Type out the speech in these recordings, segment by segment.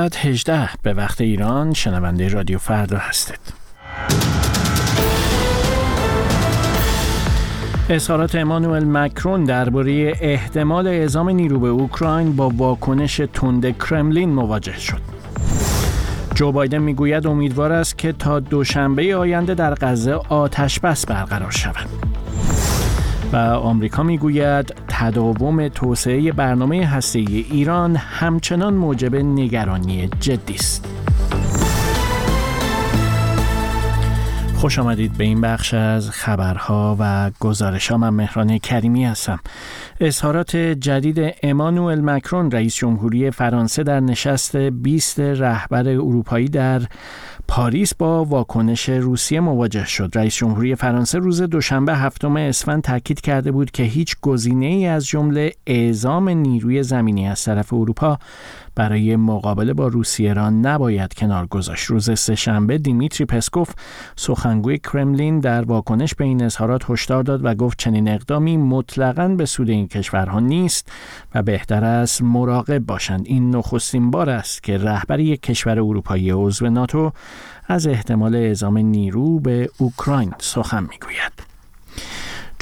18 به وقت ایران شنونده رادیو فردا هستید. اظهارات امانوئل مکرون درباره احتمال اعزام نیرو به اوکراین با واکنش تند کرملین مواجه شد. جو بایدن می‌گوید امیدوار است که تا دوشنبه آینده در غزه آتش بس برقرار شود. و آمریکا می‌گوید تداوم توسعه برنامه هسته‌ای ایران همچنان موجب نگرانی جدی است. خوش آمدید به این بخش از خبرها و گزارش ها من مهران کریمی هستم اظهارات جدید امانوئل مکرون رئیس جمهوری فرانسه در نشست 20 رهبر اروپایی در پاریس با واکنش روسیه مواجه شد. رئیس جمهوری فرانسه روز دوشنبه هفتم اسفند تاکید کرده بود که هیچ گزینه ای از جمله اعزام نیروی زمینی از طرف اروپا برای مقابله با روسیه را نباید کنار گذاشت. روز سهشنبه دیمیتری پسکوف سخنگوی کرملین در واکنش به این اظهارات هشدار داد و گفت چنین اقدامی مطلقاً به سود این کشورها نیست و بهتر است مراقب باشند. این نخستین بار است که رهبر یک کشور اروپایی عضو ناتو از احتمال اعزام نیرو به اوکراین سخن می‌گوید.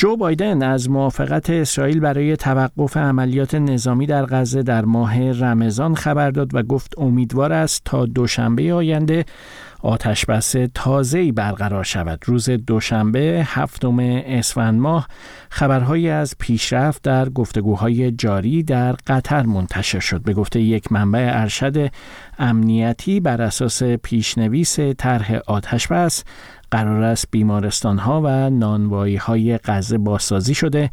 جو بایدن از موافقت اسرائیل برای توقف عملیات نظامی در غزه در ماه رمضان خبر داد و گفت امیدوار است تا دوشنبه آینده آتش بس تازه‌ای برقرار شود. روز دوشنبه هفتم اسفند ماه خبرهایی از پیشرفت در گفتگوهای جاری در قطر منتشر شد. به گفته یک منبع ارشد امنیتی بر اساس پیشنویس طرح آتش بس قرار است بیمارستان ها و نانوایی های غزه بازسازی شده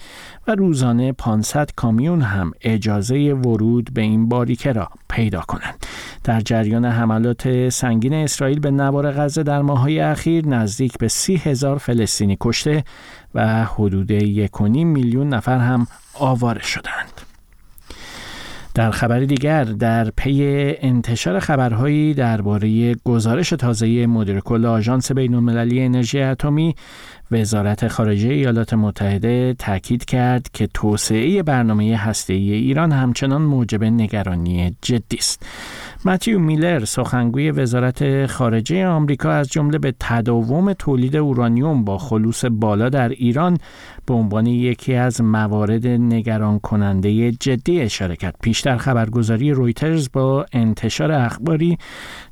و روزانه 500 کامیون هم اجازه ورود به این باریکه را پیدا کنند. در جریان حملات سنگین اسرائیل به نوار غزه در ماههای اخیر نزدیک به سی هزار فلسطینی کشته و حدود یک میلیون نفر هم آواره شدند. در خبر دیگر در پی انتشار خبرهایی درباره گزارش تازه مدیر کل آژانس بین‌المللی انرژی اتمی وزارت خارجه ایالات متحده تاکید کرد که توسعه برنامه هسته‌ای ایران همچنان موجب نگرانی جدی است. متیو میلر سخنگوی وزارت خارجه آمریکا از جمله به تداوم تولید اورانیوم با خلوص بالا در ایران به عنوان یکی از موارد نگران کننده جدی اشاره کرد. پیشتر خبرگزاری رویترز با انتشار اخباری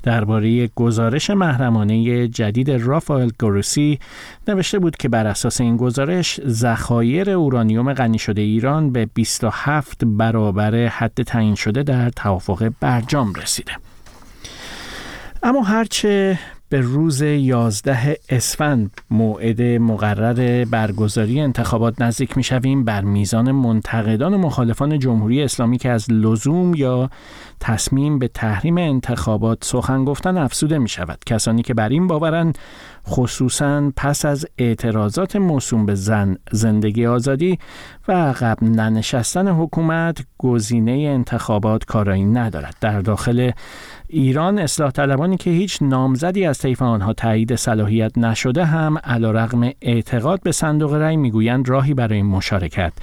درباره گزارش محرمانه جدید رافائل گروسی نوشته بود که بر اساس این گزارش ذخایر اورانیوم غنی شده ایران به 27 برابر حد تعیین شده در توافق برجام رسیده. اما هرچه به روز 11 اسفند موعد مقرر برگزاری انتخابات نزدیک می‌شویم بر میزان منتقدان و مخالفان جمهوری اسلامی که از لزوم یا تصمیم به تحریم انتخابات سخن گفتن افسوده می شود. کسانی که بر این باورند خصوصا پس از اعتراضات موسوم به زن زندگی آزادی و عقب ننشستن حکومت گزینه انتخابات کارایی ندارد. در داخل ایران اصلاح طلبانی که هیچ نامزدی از طیف آنها تایید صلاحیت نشده هم رغم اعتقاد به صندوق رأی می‌گویند راهی برای مشارکت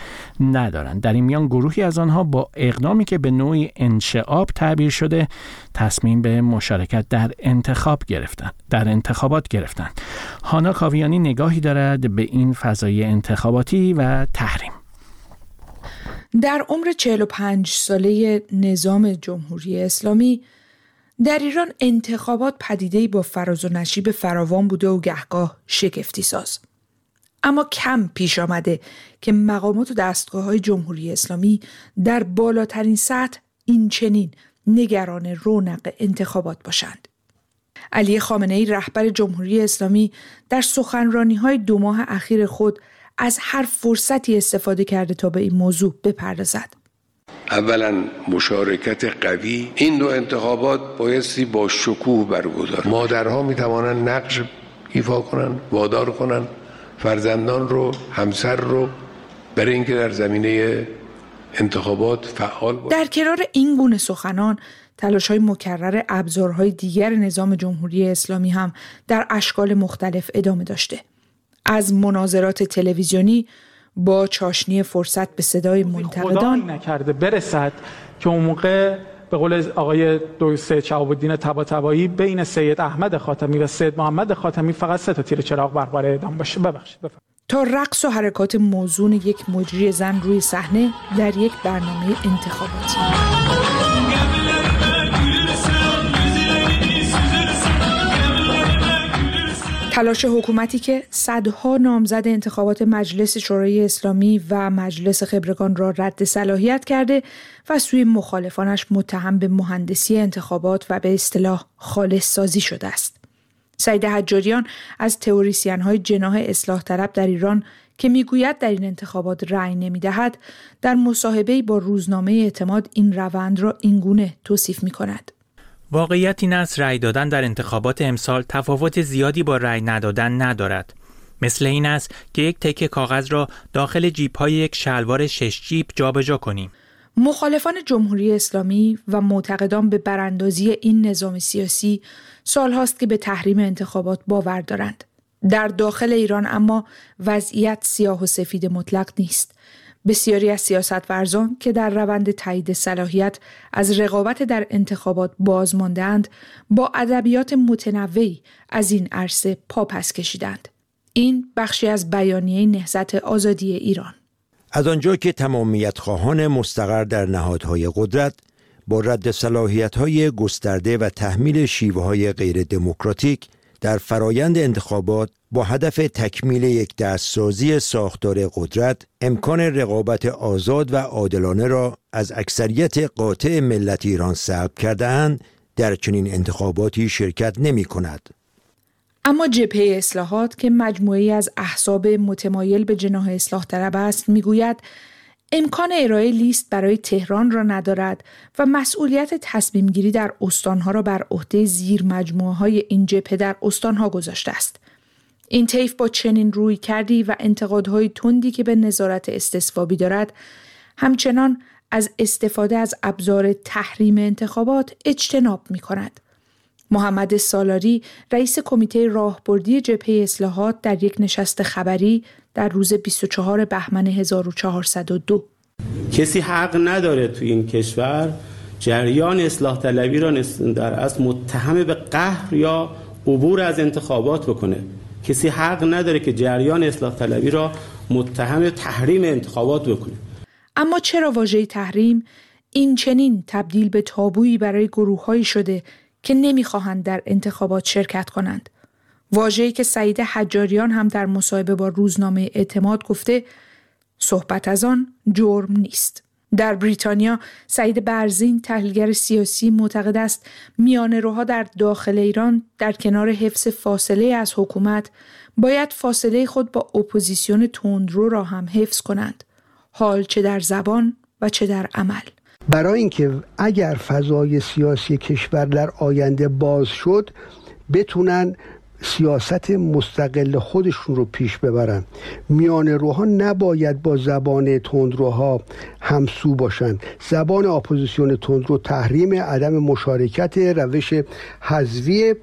ندارند. در این میان گروهی از آنها با اقدامی که به نوعی انشعاب تعبیر شده تصمیم به مشارکت در انتخاب گرفتند در انتخابات گرفتند. هانا کاویانی نگاهی دارد به این فضای انتخاباتی و تحریم. در عمر 45 ساله نظام جمهوری اسلامی در ایران انتخابات پدیده‌ای با فراز و نشیب فراوان بوده و گهگاه شگفتی ساز. اما کم پیش آمده که مقامات و دستگاه های جمهوری اسلامی در بالاترین سطح این چنین نگران رونق انتخابات باشند. علی خامنه ای رهبر جمهوری اسلامی در سخنرانی های دو ماه اخیر خود از هر فرصتی استفاده کرده تا به این موضوع بپردازد. اولا مشارکت قوی این دو انتخابات بایستی با شکوه برگزار. مادرها می توانند نقش ایفا کنند وادار کنند فرزندان رو همسر رو برای اینکه در زمینه انتخابات فعال باشند. در کنار این گونه سخنان تلاش های مکرر ابزارهای دیگر نظام جمهوری اسلامی هم در اشکال مختلف ادامه داشته. از مناظرات تلویزیونی با چاشنی فرصت به صدای منتقدان نکرده برسد که اون موقع به قول آقای دو سید الدین طباطبایی بین سید احمد خاتمی و سید محمد خاتمی فقط سه تا تیر چراغ برقرار اعدام باشه. ببخشید تا رقص و حرکات موزون یک مجری زن روی صحنه در یک برنامه انتخاباتی. تلاش حکومتی که صدها نامزد انتخابات مجلس شورای اسلامی و مجلس خبرگان را رد صلاحیت کرده و سوی مخالفانش متهم به مهندسی انتخابات و به اصطلاح خالص سازی شده است. سعید حجاریان از تئوریسین های جناح اصلاح طلب در ایران که می‌گوید در این انتخابات رأی نمی‌دهد در مصاحبه با روزنامه اعتماد این روند را اینگونه توصیف می کند. واقعیت این است رأی دادن در انتخابات امسال تفاوت زیادی با رأی ندادن ندارد. مثل این است که یک تکه کاغذ را داخل جیب های یک شلوار شش جیب جابجا کنیم. مخالفان جمهوری اسلامی و معتقدان به براندازی این نظام سیاسی سالهاست که به تحریم انتخابات باور دارند. در داخل ایران اما وضعیت سیاه و سفید مطلق نیست. بسیاری از سیاست ورزان که در روند تایید صلاحیت از رقابت در انتخابات باز ماندند با ادبیات متنوعی از این عرصه پاپس کشیدند. این بخشی از بیانیه نهضت آزادی ایران. از آنجا که تمامیت خواهان مستقر در نهادهای قدرت با رد صلاحیت های گسترده و تحمیل شیوه های غیر دموکراتیک در فرایند انتخابات با هدف تکمیل یک دستسازی ساختار قدرت امکان رقابت آزاد و عادلانه را از اکثریت قاطع ملت ایران سلب کرده اند در چنین انتخاباتی شرکت نمی کند. اما جبهه اصلاحات که مجموعی از احزاب متمایل به جناح اصلاح طلب است می‌گوید امکان ارائه لیست برای تهران را ندارد و مسئولیت تصمیم گیری در استانها را بر عهده زیر مجموعه های این جبهه در استانها گذاشته است. این طیف با چنین روی کردی و انتقادهای تندی که به نظارت استصوابی دارد همچنان از استفاده از ابزار تحریم انتخابات اجتناب می کند. محمد سالاری رئیس کمیته راهبردی جبهه اصلاحات در یک نشست خبری در روز 24 بهمن 1402 کسی حق نداره تو این کشور جریان اصلاح طلبی را در از متهم به قهر یا عبور از انتخابات بکنه. کسی حق نداره که جریان اصلاح طلبی را متهم تحریم انتخابات بکنه. اما چرا واژه تحریم این چنین تبدیل به تابویی برای گروههایی شده که نمی‌خواهند در انتخابات شرکت کنند؟ واژه‌ای که سعید حجاریان هم در مصاحبه با روزنامه اعتماد گفته صحبت از آن جرم نیست. در بریتانیا سعید برزین تحلیلگر سیاسی معتقد است میان روها در داخل ایران در کنار حفظ فاصله از حکومت باید فاصله خود با اپوزیسیون تندرو را هم حفظ کنند. حال چه در زبان و چه در عمل. برای اینکه اگر فضای سیاسی کشور در آینده باز شد بتونن سیاست مستقل خودشون رو پیش ببرن. میان روها نباید با زبان تندروها همسو باشن. زبان اپوزیسیون تندرو تحریم عدم مشارکت روش حذوی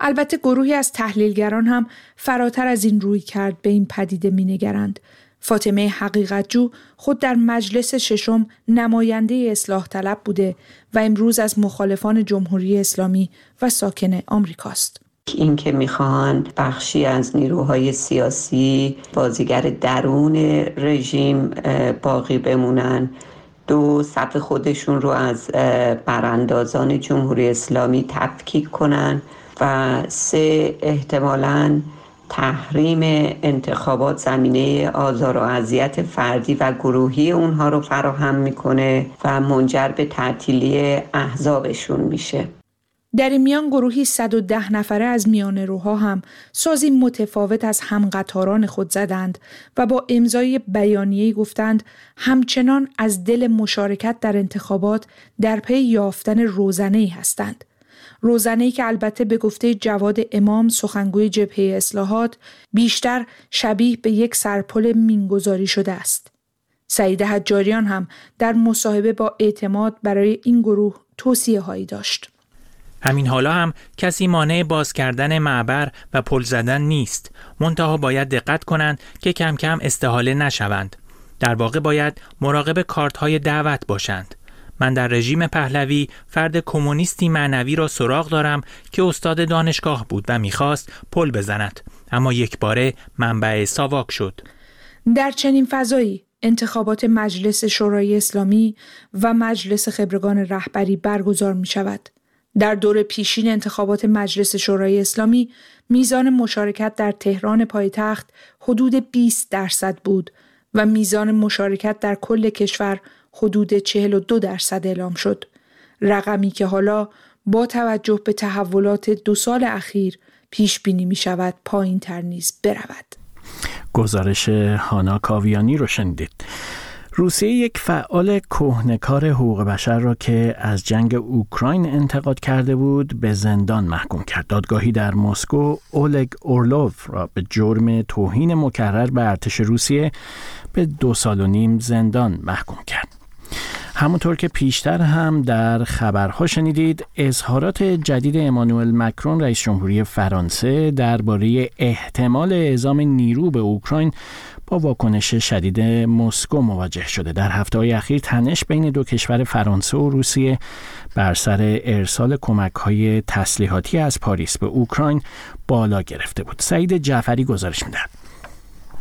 البته گروهی از تحلیلگران هم فراتر از این روی کرد به این پدیده مینگرند. فاطمه حقیقتجو خود در مجلس ششم نماینده اصلاح طلب بوده و امروز از مخالفان جمهوری اسلامی و ساکن آمریکاست. این که می‌خوان بخشی از نیروهای سیاسی بازیگر درون رژیم باقی بمونن. دو صف خودشون رو از براندازان جمهوری اسلامی تفکیک کنن. و سه احتمالاً تحریم انتخابات زمینه آزار و اذیت فردی و گروهی اونها رو فراهم می‌کنه و منجر به تعطیلی احزابشون میشه. در میان گروهی 110 نفره از میان روها هم سازی متفاوت از همقطاران خود زدند و با امضای بیانیه گفتند همچنان از دل مشارکت در انتخابات در پی یافتن روزنه هستند. روزنه که البته به گفته جواد امام سخنگوی جبهه اصلاحات بیشتر شبیه به یک سرپل مینگذاری شده است. سعید حجاریان هم در مصاحبه با اعتماد برای این گروه توصیه هایی داشت. همین حالا هم کسی مانع باز کردن معبر و پل زدن نیست. منتها باید دقت کنند که کم کم استحاله نشوند. در واقع باید مراقب کارت های دعوت باشند. من در رژیم پهلوی فرد کمونیستی معنوی را سراغ دارم که استاد دانشگاه بود و می‌خواست پل بزند اما یک باره منبع ساواک شد در چنین فضایی انتخابات مجلس شورای اسلامی و مجلس خبرگان رهبری برگزار می شود. در دور پیشین انتخابات مجلس شورای اسلامی میزان مشارکت در تهران پایتخت حدود 20 درصد بود و میزان مشارکت در کل کشور حدود 42 درصد اعلام شد. رقمی که حالا با توجه به تحولات دو سال اخیر پیش بینی می شود پایین تر نیز برود. گزارش هانا کاویانی رو شنیدید. روسیه یک فعال کهنکار حقوق بشر را که از جنگ اوکراین انتقاد کرده بود به زندان محکوم کرد. دادگاهی در مسکو اولگ اورلوف را به جرم توهین مکرر به ارتش روسیه به دو سال و نیم زندان محکوم کرد. همونطور که پیشتر هم در خبرها شنیدید اظهارات جدید امانوئل مکرون رئیس جمهوری فرانسه درباره احتمال اعزام نیرو به اوکراین با واکنش شدید مسکو مواجه شده. در هفته های اخیر تنش بین دو کشور فرانسه و روسیه بر سر ارسال کمک های تسلیحاتی از پاریس به اوکراین بالا گرفته بود. سعید جعفری گزارش می‌دهد.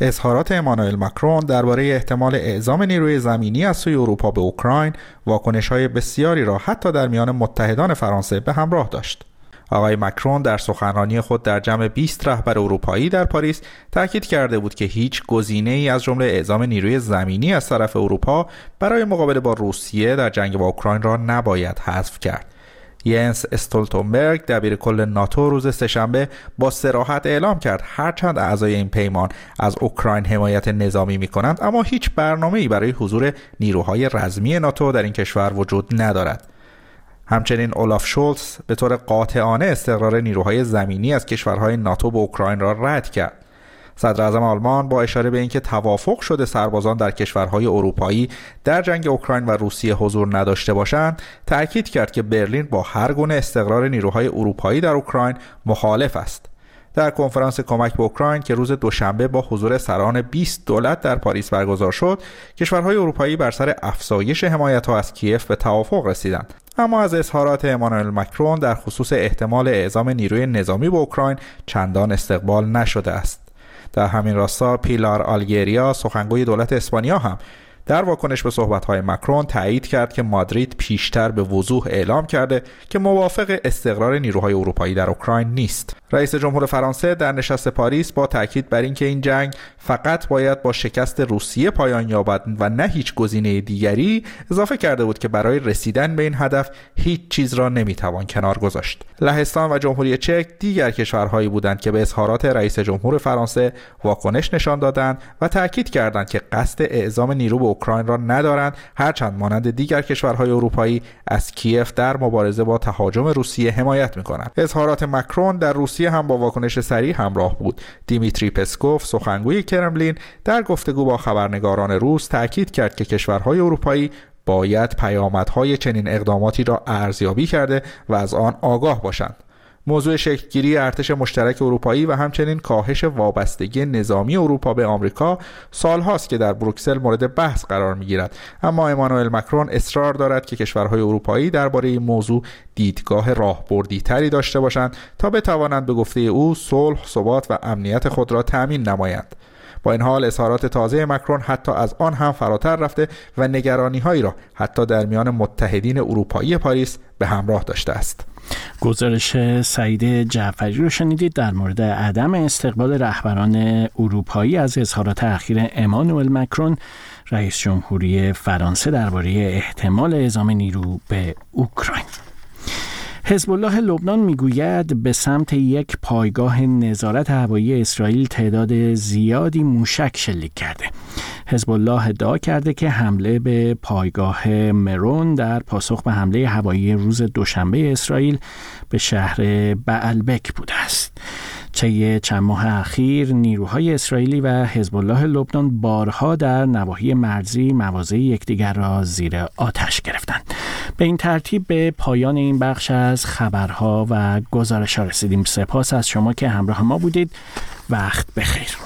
اظهارات امانوئل مکرون درباره احتمال اعزام نیروی زمینی از سوی اروپا به اوکراین واکنش های بسیاری را حتی در میان متحدان فرانسه به همراه داشت. آقای مکرون در سخنرانی خود در جمع 20 رهبر اروپایی در پاریس تاکید کرده بود که هیچ گزینه ای از جمله اعزام نیروی زمینی از طرف اروپا برای مقابله با روسیه در جنگ با اوکراین را نباید حذف کرد. ینس استولتنبرگ دبیر کل ناتو روز سهشنبه با سراحت اعلام کرد هرچند اعضای این پیمان از اوکراین حمایت نظامی می کنند اما هیچ برنامه ای برای حضور نیروهای رزمی ناتو در این کشور وجود ندارد همچنین اولاف شولتز به طور قاطعانه استقرار نیروهای زمینی از کشورهای ناتو به اوکراین را رد کرد. صدر اعظم آلمان با اشاره به اینکه توافق شده سربازان در کشورهای اروپایی در جنگ اوکراین و روسیه حضور نداشته باشند تاکید کرد که برلین با هر گونه استقرار نیروهای اروپایی در اوکراین مخالف است. در کنفرانس کمک به اوکراین که روز دوشنبه با حضور سران 20 دولت در پاریس برگزار شد کشورهای اروپایی بر سر افزایش حمایت ها از کیف به توافق رسیدند. اما از اظهارات امانوئل مکرون در خصوص احتمال اعزام نیروی نظامی به اوکراین چندان استقبال نشده است. در همین راستا پیلار آلگریا سخنگوی دولت اسپانیا هم در واکنش به صحبت‌های مکرون تایید کرد که مادرید پیشتر به وضوح اعلام کرده که موافق استقرار نیروهای اروپایی در اوکراین نیست. رئیس جمهور فرانسه در نشست پاریس با تاکید بر اینکه این جنگ فقط باید با شکست روسیه پایان یابد و نه هیچ گزینه دیگری اضافه کرده بود که برای رسیدن به این هدف هیچ چیز را نمی‌توان کنار گذاشت. لهستان و جمهوری چک دیگر کشورهایی بودند که به اظهارات رئیس جمهور فرانسه واکنش نشان دادند و تاکید کردند که قصد اعزام نیرو به اوکراین را ندارند هرچند مانند دیگر کشورهای اروپایی از کیف در مبارزه با تهاجم روسیه حمایت می‌کنند. اظهارات مکرون در روسیه هم با واکنش سریع همراه بود. دیمیتری پسکوف سخنگوی کرملین در گفتگو با خبرنگاران روس تاکید کرد که کشورهای اروپایی باید پیامدهای چنین اقداماتی را ارزیابی کرده و از آن آگاه باشند. موضوع شکلگیری ارتش مشترک اروپایی و همچنین کاهش وابستگی نظامی اروپا به آمریکا سالهاست که در بروکسل مورد بحث قرار می‌گیرد. اما امانوئل مکرون اصرار دارد که کشورهای اروپایی درباره این موضوع دیدگاه راهبردی تری داشته باشند تا بتوانند به گفته او صلح ثبات و امنیت خود را تأمین نمایند. با این حال اظهارات تازه مکرون حتی از آن هم فراتر رفته و نگرانی هایی را حتی در میان متحدین اروپایی پاریس به همراه داشته است. گزارش سعید جعفری رو شنیدید در مورد عدم استقبال رهبران اروپایی از اظهارات اخیر امانوئل مکرون رئیس جمهوری فرانسه درباره احتمال اعزام نیرو به اوکراین حزب الله لبنان می‌گوید به سمت یک پایگاه نظارت هوایی اسرائیل تعداد زیادی موشک شلیک کرده. حزب الله ادعا کرده که حمله به پایگاه مرون در پاسخ به حمله هوایی روز دوشنبه اسرائیل به شهر بعلبک بوده است. طی چند ماه اخیر نیروهای اسرائیلی و حزب الله لبنان بارها در نواحی مرزی مواضع یکدیگر را زیر آتش گرفتند. به این ترتیب به پایان این بخش از خبرها و گزارش ها رسیدیم. سپاس از شما که همراه ما بودید. وقت بخیر.